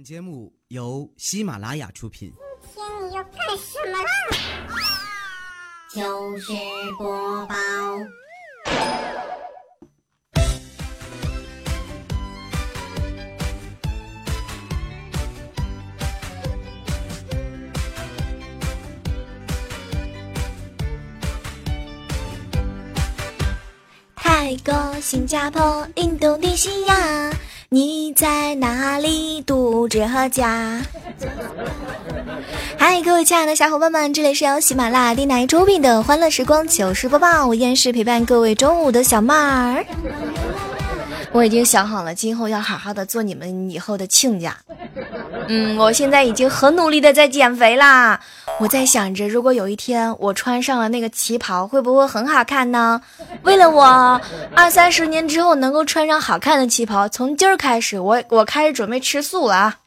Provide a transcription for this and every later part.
本节目由喜马拉雅出品。今天你要干什么啦？糗事播报。泰国、新加坡、印度尼西亚，你在哪里度着假？嗨，各位亲爱的小伙伴们，这里是由喜马拉雅电台出品的《欢乐时光糗事播报》，我依然是陪伴各位中午的小妹儿。我已经想好了，今后要好好的做你们以后的亲家。嗯，我现在已经很努力的在减肥啦。我在想着，如果有一天我穿上了那个旗袍，会不会很好看呢？为了我二三十年之后能够穿上好看的旗袍，从今儿开始，我我开始准备吃素了啊！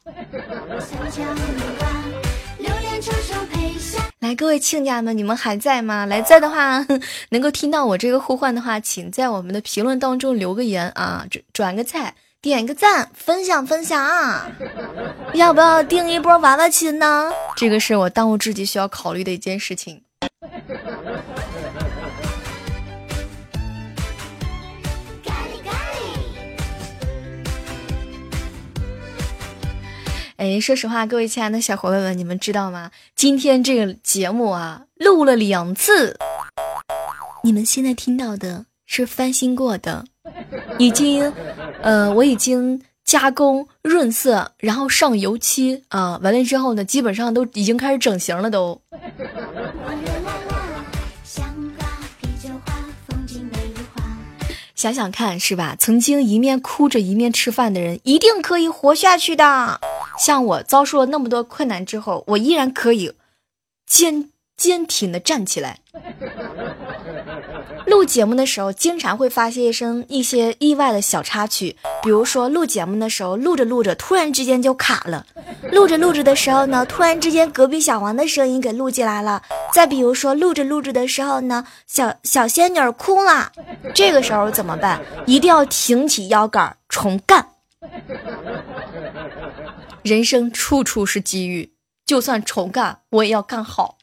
来，各位亲家们，你们还在吗？来在的话，能够听到我这个呼唤的话，请在我们的评论当中留个言啊，转转个菜，点个赞，分享分享啊！要不要订一波娃娃亲呢？这个是我当务之急需要考虑的一件事情。哎，说实话，各位亲爱的小伙伴们，你们知道吗？今天这个节目啊，录了两次。你们现在听到的是翻新过的，已经，呃，我已经加工润色，然后上油漆啊，完了之后呢，基本上都已经开始整形了都。想想看，是吧？曾经一面哭着一面吃饭的人，一定可以活下去的。像我遭受了那么多困难之后，我依然可以坚坚挺的站起来。录节目的时候，经常会发现一声一些意外的小插曲，比如说录节目的时候，录着录着，突然之间就卡了；录着录着的时候呢，突然之间隔壁小王的声音给录进来了；再比如说录着录着的时候呢，小小仙女哭了，这个时候怎么办？一定要挺起腰杆重干。人生处处是机遇，就算重干，我也要干好。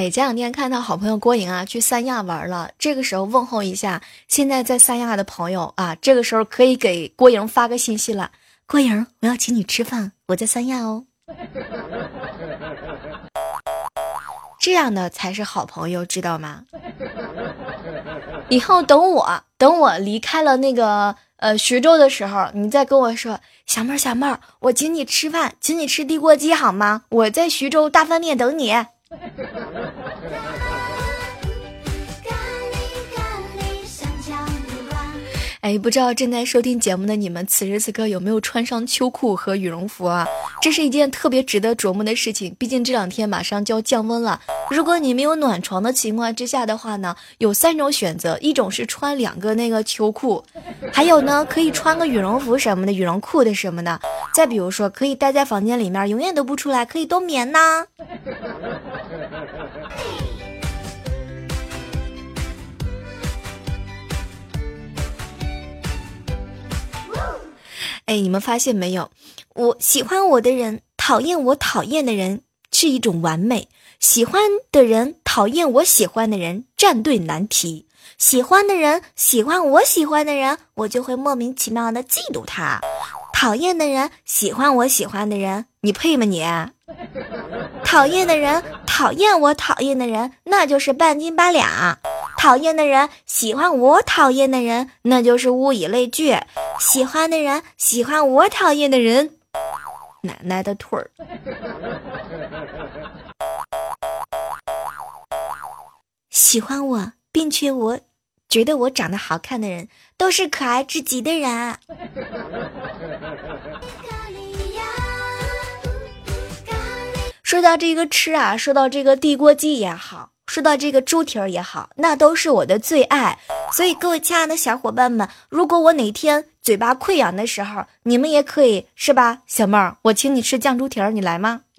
哎，前两天看到好朋友郭莹啊去三亚玩了，这个时候问候一下现在在三亚的朋友啊，这个时候可以给郭莹发个信息了。郭莹，我要请你吃饭，我在三亚哦。这样的才是好朋友，知道吗？以后等我等我离开了那个呃徐州的时候，你再跟我说，小妹小妹，我请你吃饭，请你吃地锅鸡好吗？我在徐州大饭店等你。Yeah. 哎，不知道正在收听节目的你们，此时此刻有没有穿上秋裤和羽绒服啊？这是一件特别值得琢磨的事情。毕竟这两天马上就要降温了。如果你没有暖床的情况之下的话呢，有三种选择：一种是穿两个那个秋裤，还有呢可以穿个羽绒服什么的，羽绒裤的什么的。再比如说，可以待在房间里面，永远都不出来，可以冬眠呢。哎，你们发现没有？我喜欢我的人，讨厌我讨厌的人，是一种完美；喜欢的人讨厌我喜欢的人，战队难题；喜欢的人喜欢我喜欢的人，我就会莫名其妙的嫉妒他；讨厌的人喜欢我喜欢的人，你配吗你？讨厌的人讨厌我讨厌的人，那就是半斤八两。讨厌的人喜欢我讨厌的人，那就是物以类聚；喜欢的人喜欢我讨厌的人，奶奶的腿儿。喜欢我并且我觉得我长得好看的人，都是可爱至极的人。说到这个吃啊，说到这个地锅鸡也好。说到这个猪蹄儿也好，那都是我的最爱。所以各位亲爱的小伙伴们，如果我哪天嘴巴溃疡的时候，你们也可以是吧？小妹儿，我请你吃酱猪蹄儿，你来吗？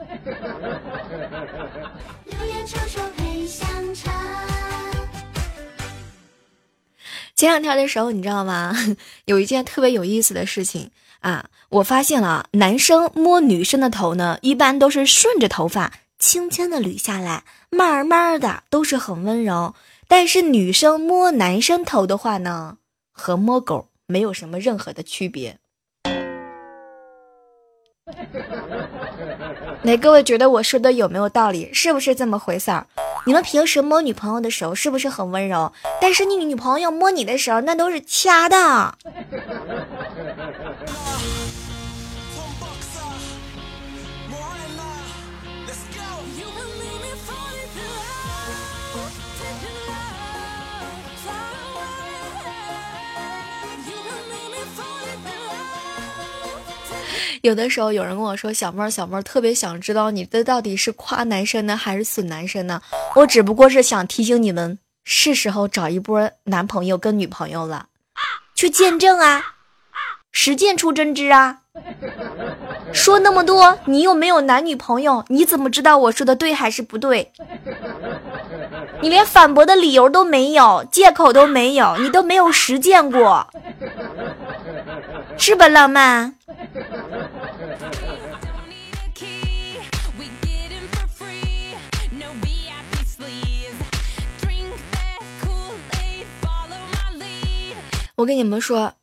前两天的时候，你知道吗？有一件特别有意思的事情啊，我发现了，男生摸女生的头呢，一般都是顺着头发轻轻的捋下来，慢慢的都是很温柔。但是女生摸男生头的话呢，和摸狗没有什么任何的区别。那各位觉得我说的有没有道理？是不是这么回事儿？你们平时摸女朋友的时候是不是很温柔？但是你女朋友摸你的时候，那都是掐的。有的时候有人跟我说：“小妹儿，小妹儿，特别想知道你的到底是夸男生呢，还是损男生呢？”我只不过是想提醒你们，是时候找一波男朋友跟女朋友了，去见证啊，实践出真知啊。说那么多，你又没有男女朋友，你怎么知道我说的对还是不对？你连反驳的理由都没有，借口都没有，你都没有实践过，是吧，浪漫？我跟你们说，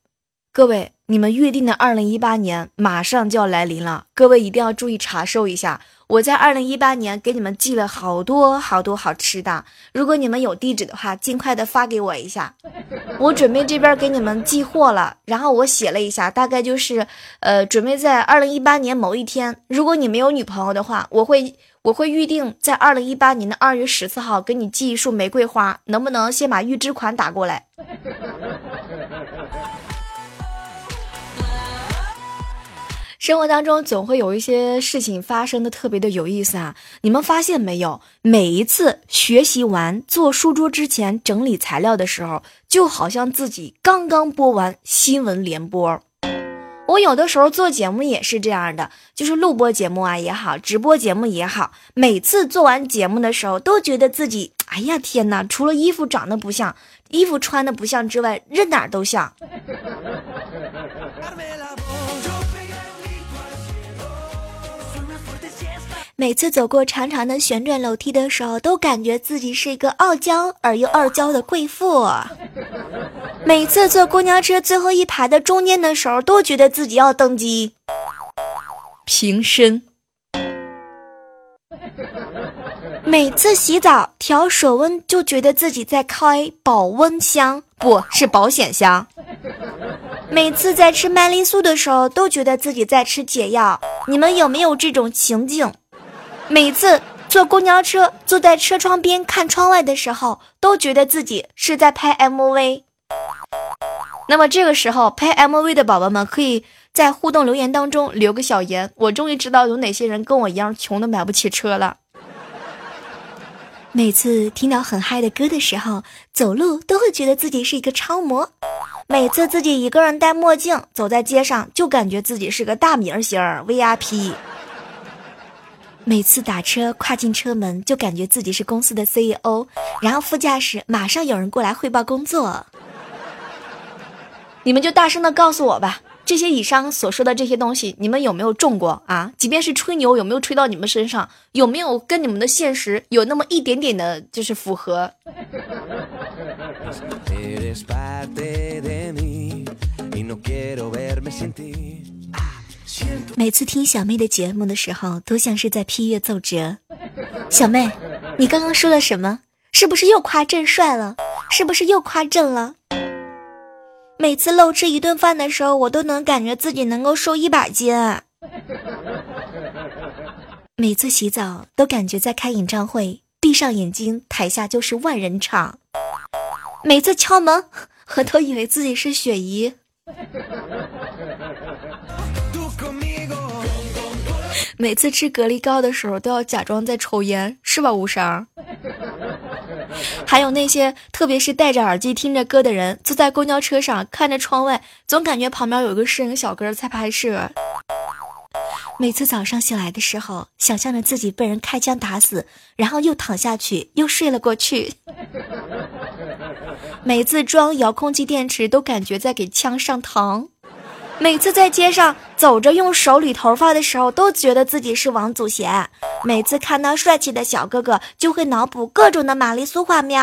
各位，你们预定的二零一八年马上就要来临了，各位一定要注意查收一下。我在二零一八年给你们寄了好多好多好吃的，如果你们有地址的话，尽快的发给我一下。我准备这边给你们寄货了，然后我写了一下，大概就是，呃，准备在二零一八年某一天，如果你没有女朋友的话，我会我会预定在二零一八年的二月十四号给你寄一束玫瑰花，能不能先把预支款打过来？生活当中总会有一些事情发生的特别的有意思啊！你们发现没有？每一次学习完做书桌之前整理材料的时候，就好像自己刚刚播完新闻联播。我有的时候做节目也是这样的，就是录播节目啊也好，直播节目也好，每次做完节目的时候，都觉得自己，哎呀天哪！除了衣服长得不像，衣服穿的不像之外，任哪都像。每次走过长长的旋转楼梯的时候，都感觉自己是一个傲娇而又傲娇的贵妇。每次坐公交车最后一排的中间的时候，都觉得自己要登机。平身。每次洗澡调水温，就觉得自己在开保温箱，不是保险箱。每次在吃麦丽素的时候，都觉得自己在吃解药。你们有没有这种情景？每次坐公交车，坐在车窗边看窗外的时候，都觉得自己是在拍 MV。那么这个时候拍 MV 的宝宝们，可以在互动留言当中留个小言。我终于知道有哪些人跟我一样穷的买不起车了。每次听到很嗨的歌的时候，走路都会觉得自己是一个超模。每次自己一个人戴墨镜走在街上，就感觉自己是个大明星 VIP。每次打车跨进车门，就感觉自己是公司的 CEO，然后副驾驶马上有人过来汇报工作。你们就大声的告诉我吧，这些以上所说的这些东西，你们有没有中过啊？即便是吹牛，有没有吹到你们身上？有没有跟你们的现实有那么一点点的，就是符合？每次听小妹的节目的时候，都像是在批阅奏折。小妹，你刚刚说了什么？是不是又夸朕帅了？是不是又夸朕了？每次漏吃一顿饭的时候，我都能感觉自己能够瘦一百斤。每次洗澡都感觉在开演唱会，闭上眼睛，台下就是万人场。每次敲门，我都以为自己是雪姨。每次吃蛤蜊糕的时候，都要假装在抽烟，是吧，无伤？还有那些，特别是戴着耳机听着歌的人，坐在公交车上看着窗外，总感觉旁边有个摄影小哥在拍摄。每次早上醒来的时候，想象着自己被人开枪打死，然后又躺下去，又睡了过去。每次装遥控器电池都感觉在给枪上膛。每次在街上走着用手捋头发的时候，都觉得自己是王祖贤。每次看到帅气的小哥哥，就会脑补各种的玛丽苏画面。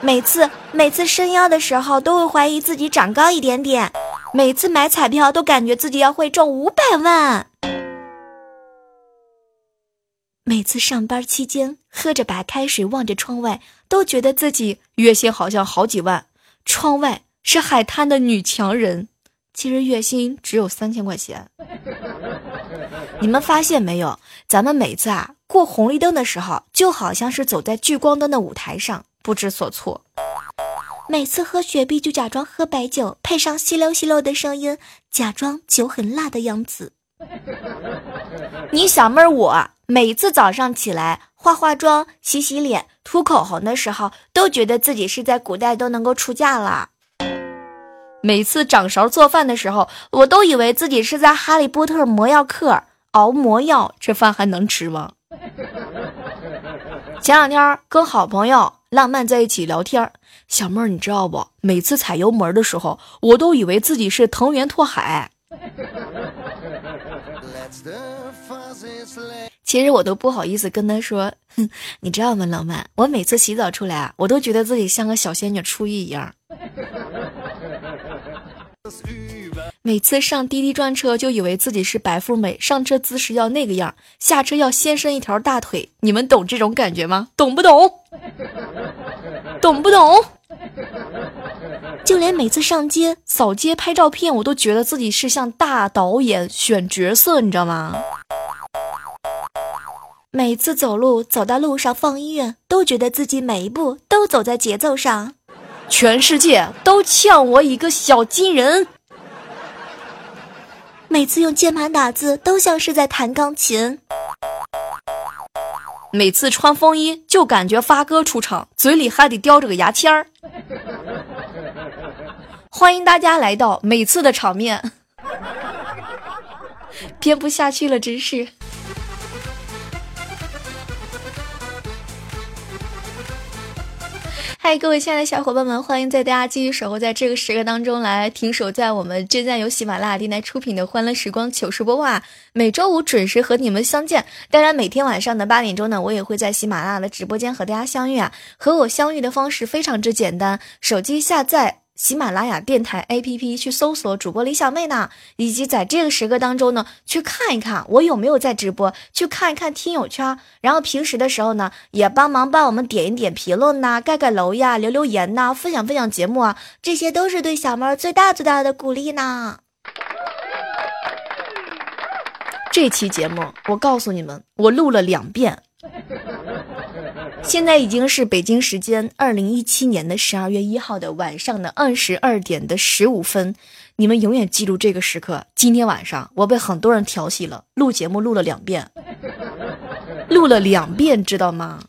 每次每次伸腰的时候，都会怀疑自己长高一点点。每次买彩票，都感觉自己要会中五百万。每次上班期间，喝着白开水，望着窗外，都觉得自己月薪好像好几万。窗外是海滩的女强人。其实月薪只有三千块钱，你们发现没有？咱们每次啊过红绿灯的时候，就好像是走在聚光灯的舞台上，不知所措。每次喝雪碧就假装喝白酒，配上稀溜稀溜的声音，假装酒很辣的样子。你小妹儿，我每次早上起来化化妆、洗洗脸、涂口红的时候，都觉得自己是在古代都能够出嫁了。每次掌勺做饭的时候，我都以为自己是在哈利波特魔药课熬魔药，这饭还能吃吗？前两天跟好朋友浪漫在一起聊天，小妹儿你知道不？每次踩油门的时候，我都以为自己是藤原拓海。其实我都不好意思跟他说，哼，你知道吗，浪漫？我每次洗澡出来啊，我都觉得自己像个小仙女出浴一样。每次上滴滴专车，就以为自己是白富美，上车姿势要那个样，下车要先伸一条大腿。你们懂这种感觉吗？懂不懂？懂不懂？就连每次上街扫街拍照片，我都觉得自己是像大导演选角色，你知道吗？每次走路走到路上放音乐，都觉得自己每一步都走在节奏上。全世界都欠我一个小金人。每次用键盘打字都像是在弹钢琴。每次穿风衣就感觉发哥出场，嘴里还得叼着个牙签儿。欢迎大家来到每次的场面，编不下去了，真是。嗨，各位亲爱的小伙伴们，欢迎在大家继续守候在这个时刻当中来停守在我们正在由喜马拉雅电台出品的《欢乐时光糗事播报》，啊每周五准时和你们相见。当然，每天晚上的八点钟呢，我也会在喜马拉雅的直播间和大家相遇啊。和我相遇的方式非常之简单，手机下载。喜马拉雅电台 APP 去搜索主播李小妹呢，以及在这个时刻当中呢，去看一看我有没有在直播，去看一看听友圈，然后平时的时候呢，也帮忙帮我们点一点评论呐，盖盖楼呀，留留言呐，分享分享节目啊，这些都是对小妹最大最大的鼓励呢。这期节目我告诉你们，我录了两遍。现在已经是北京时间二零一七年的十二月一号的晚上的二十二点的十五分，你们永远记住这个时刻。今天晚上我被很多人调戏了，录节目录了两遍，录了两遍，知道吗？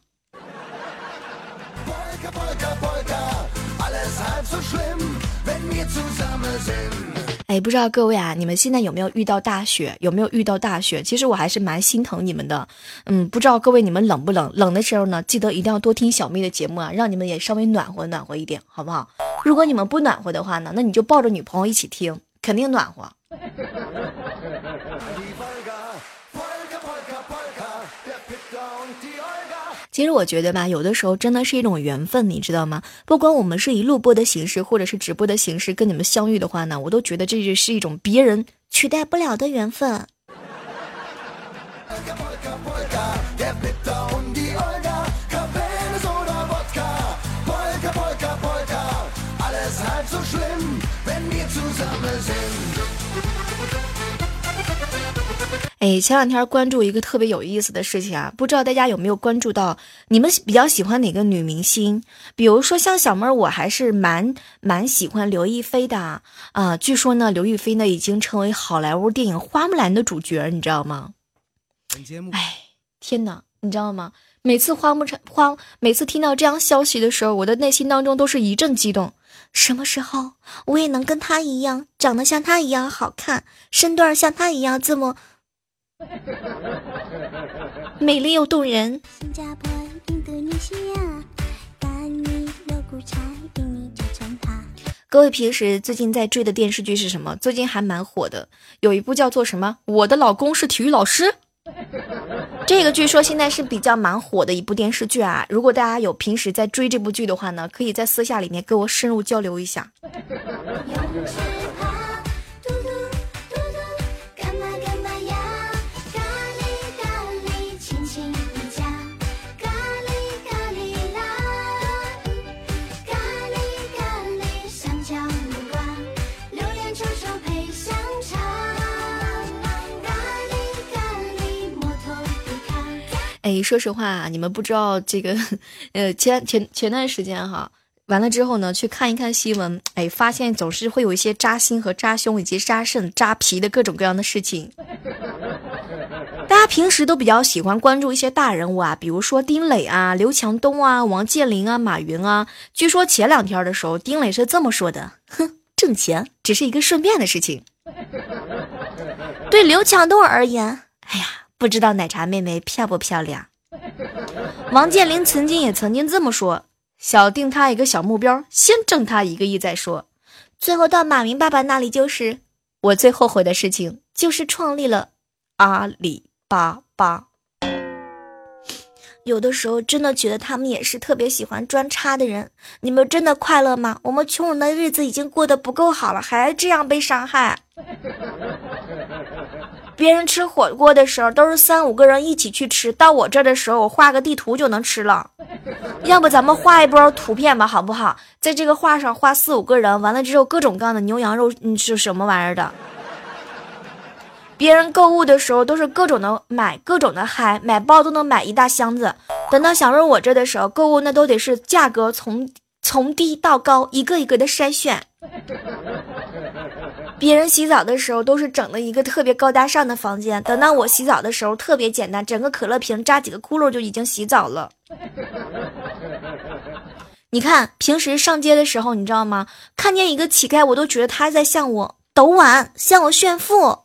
哎，不知道各位啊，你们现在有没有遇到大雪？有没有遇到大雪？其实我还是蛮心疼你们的。嗯，不知道各位你们冷不冷？冷的时候呢，记得一定要多听小妹的节目啊，让你们也稍微暖和暖和一点，好不好？如果你们不暖和的话呢，那你就抱着女朋友一起听，肯定暖和。其实我觉得吧，有的时候真的是一种缘分，你知道吗？不管我们是以录播的形式，或者是直播的形式跟你们相遇的话呢，我都觉得这就是一种别人取代不了的缘分。哎，前两天关注一个特别有意思的事情啊，不知道大家有没有关注到？你们比较喜欢哪个女明星？比如说像小妹儿，我还是蛮蛮喜欢刘亦菲的啊。据说呢，刘亦菲呢已经成为好莱坞电影《花木兰》的主角，你知道吗？哎，天哪，你知道吗？每次花木成花，每次听到这样消息的时候，我的内心当中都是一阵激动。什么时候我也能跟她一样，长得像她一样好看，身段像她一样这么？美丽又动人。新加坡、印度尼西亚、大米、肉骨茶、印尼各位平时最近在追的电视剧是什么？最近还蛮火的，有一部叫做什么？我的老公是体育老师。这个据说现在是比较蛮火的一部电视剧啊。如果大家有平时在追这部剧的话呢，可以在私下里面跟我深入交流一下。哎，说实话，你们不知道这个，呃，前前前段时间哈，完了之后呢，去看一看新闻，哎，发现总是会有一些扎心和扎胸以及扎肾、扎皮的各种各样的事情。大家平时都比较喜欢关注一些大人物啊，比如说丁磊啊、刘强东啊、王健林啊、马云啊。据说前两天的时候，丁磊是这么说的：“哼，挣钱只是一个顺便的事情。”对刘强东而言，哎呀。不知道奶茶妹妹漂不漂亮？王健林曾经也曾经这么说：“小定他一个小目标，先挣他一个亿再说。”最后到马云爸爸那里，就是我最后悔的事情，就是创立了阿里巴巴。有的时候真的觉得他们也是特别喜欢装叉的人。你们真的快乐吗？我们穷人的日子已经过得不够好了，还这样被伤害。别人吃火锅的时候都是三五个人一起去吃，到我这的时候，我画个地图就能吃了。要不咱们画一波图片吧，好不好？在这个画上画四五个人，完了之后各种各样的牛羊肉，你是什么玩意儿的？别人购物的时候都是各种的买，各种的嗨，买包都能买一大箱子。等到想入我这的时候，购物那都得是价格从从低到高，一个一个的筛选。别人洗澡的时候都是整了一个特别高大上的房间，等到我洗澡的时候特别简单，整个可乐瓶扎几个窟窿就已经洗澡了。你看平时上街的时候，你知道吗？看见一个乞丐，我都觉得他在向我抖碗，向我炫富。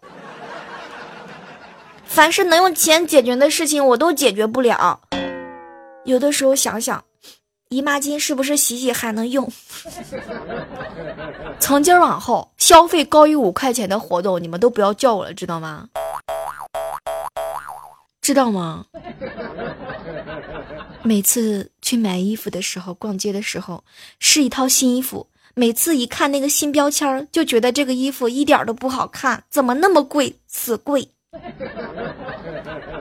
凡是能用钱解决的事情，我都解决不了。有的时候想想。姨妈巾是不是洗洗还能用？从今往后，消费高于五块钱的活动，你们都不要叫我了，知道吗？知道吗？每次去买衣服的时候，逛街的时候，试一套新衣服，每次一看那个新标签，就觉得这个衣服一点都不好看，怎么那么贵？死贵！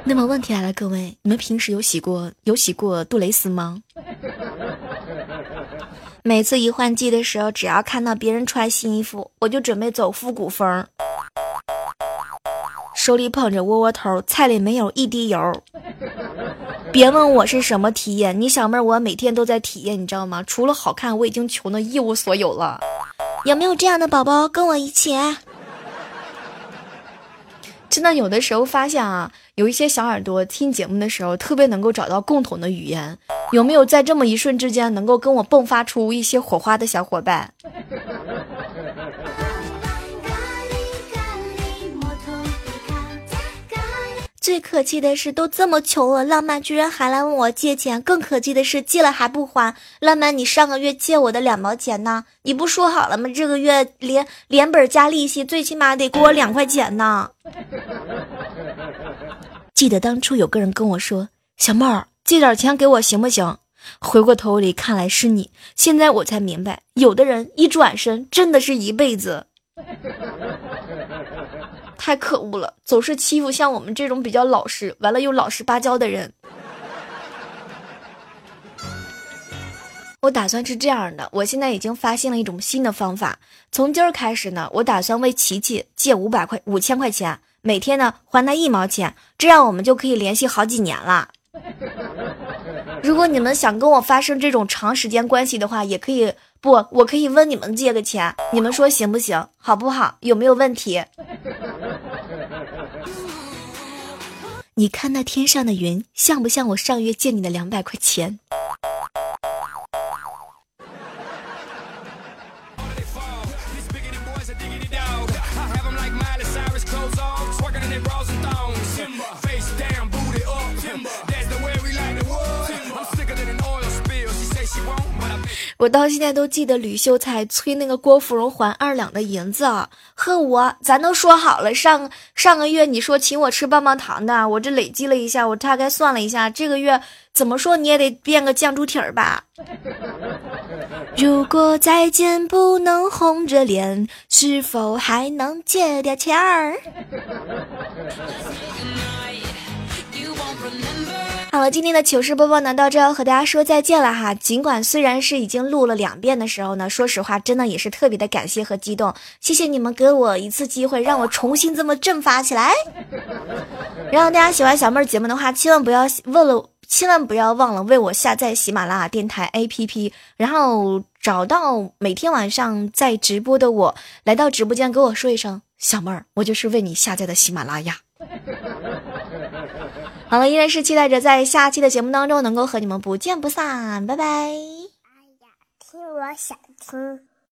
那么问题来了，各位，你们平时有洗过有洗过杜蕾斯吗？每次一换季的时候，只要看到别人穿新衣服，我就准备走复古风，手里捧着窝窝头，菜里没有一滴油。别问我是什么体验，你小妹儿我每天都在体验，你知道吗？除了好看，我已经穷的一无所有了。有没有这样的宝宝跟我一起？真的有的时候发现啊，有一些小耳朵听节目的时候，特别能够找到共同的语言。有没有在这么一瞬之间，能够跟我迸发出一些火花的小伙伴？最可气的是，都这么穷了，浪漫居然还来问我借钱。更可气的是，借了还不还。浪漫，你上个月借我的两毛钱呢？你不说好了吗？这个月连连本加利息，最起码得给我两块钱呢。记得当初有个人跟我说：“小妹儿，借点钱给我行不行？”回过头里看来是你。现在我才明白，有的人一转身，真的是一辈子。太可恶了，总是欺负像我们这种比较老实，完了又老实巴交的人。我打算是这样的，我现在已经发现了一种新的方法。从今儿开始呢，我打算为琪琪借五百块、五千块钱，每天呢还他一毛钱，这样我们就可以联系好几年了。如果你们想跟我发生这种长时间关系的话，也可以不，我可以问你们借个钱，你们说行不行？好不好？有没有问题？你看那天上的云，像不像我上月借你的两百块钱？我到现在都记得吕秀才催那个郭芙蓉还二两的银子啊，和我咱都说好了，上上个月你说请我吃棒棒糖的，我这累积了一下，我大概算了一下，这个月怎么说你也得变个酱猪蹄儿吧。如果再见不能红着脸，是否还能借点钱儿？好了，今天的糗事播报呢，到这要和大家说再见了哈。尽管虽然是已经录了两遍的时候呢，说实话，真的也是特别的感谢和激动。谢谢你们给我一次机会，让我重新这么振发起来。然后大家喜欢小妹儿节目的话，千万不要问了，千万不要忘了为我下载喜马拉雅电台 APP，然后找到每天晚上在直播的我，来到直播间给我说一声，小妹儿，我就是为你下载的喜马拉雅。好了，依然是期待着在下期的节目当中能够和你们不见不散，拜拜。哎呀，听我想听。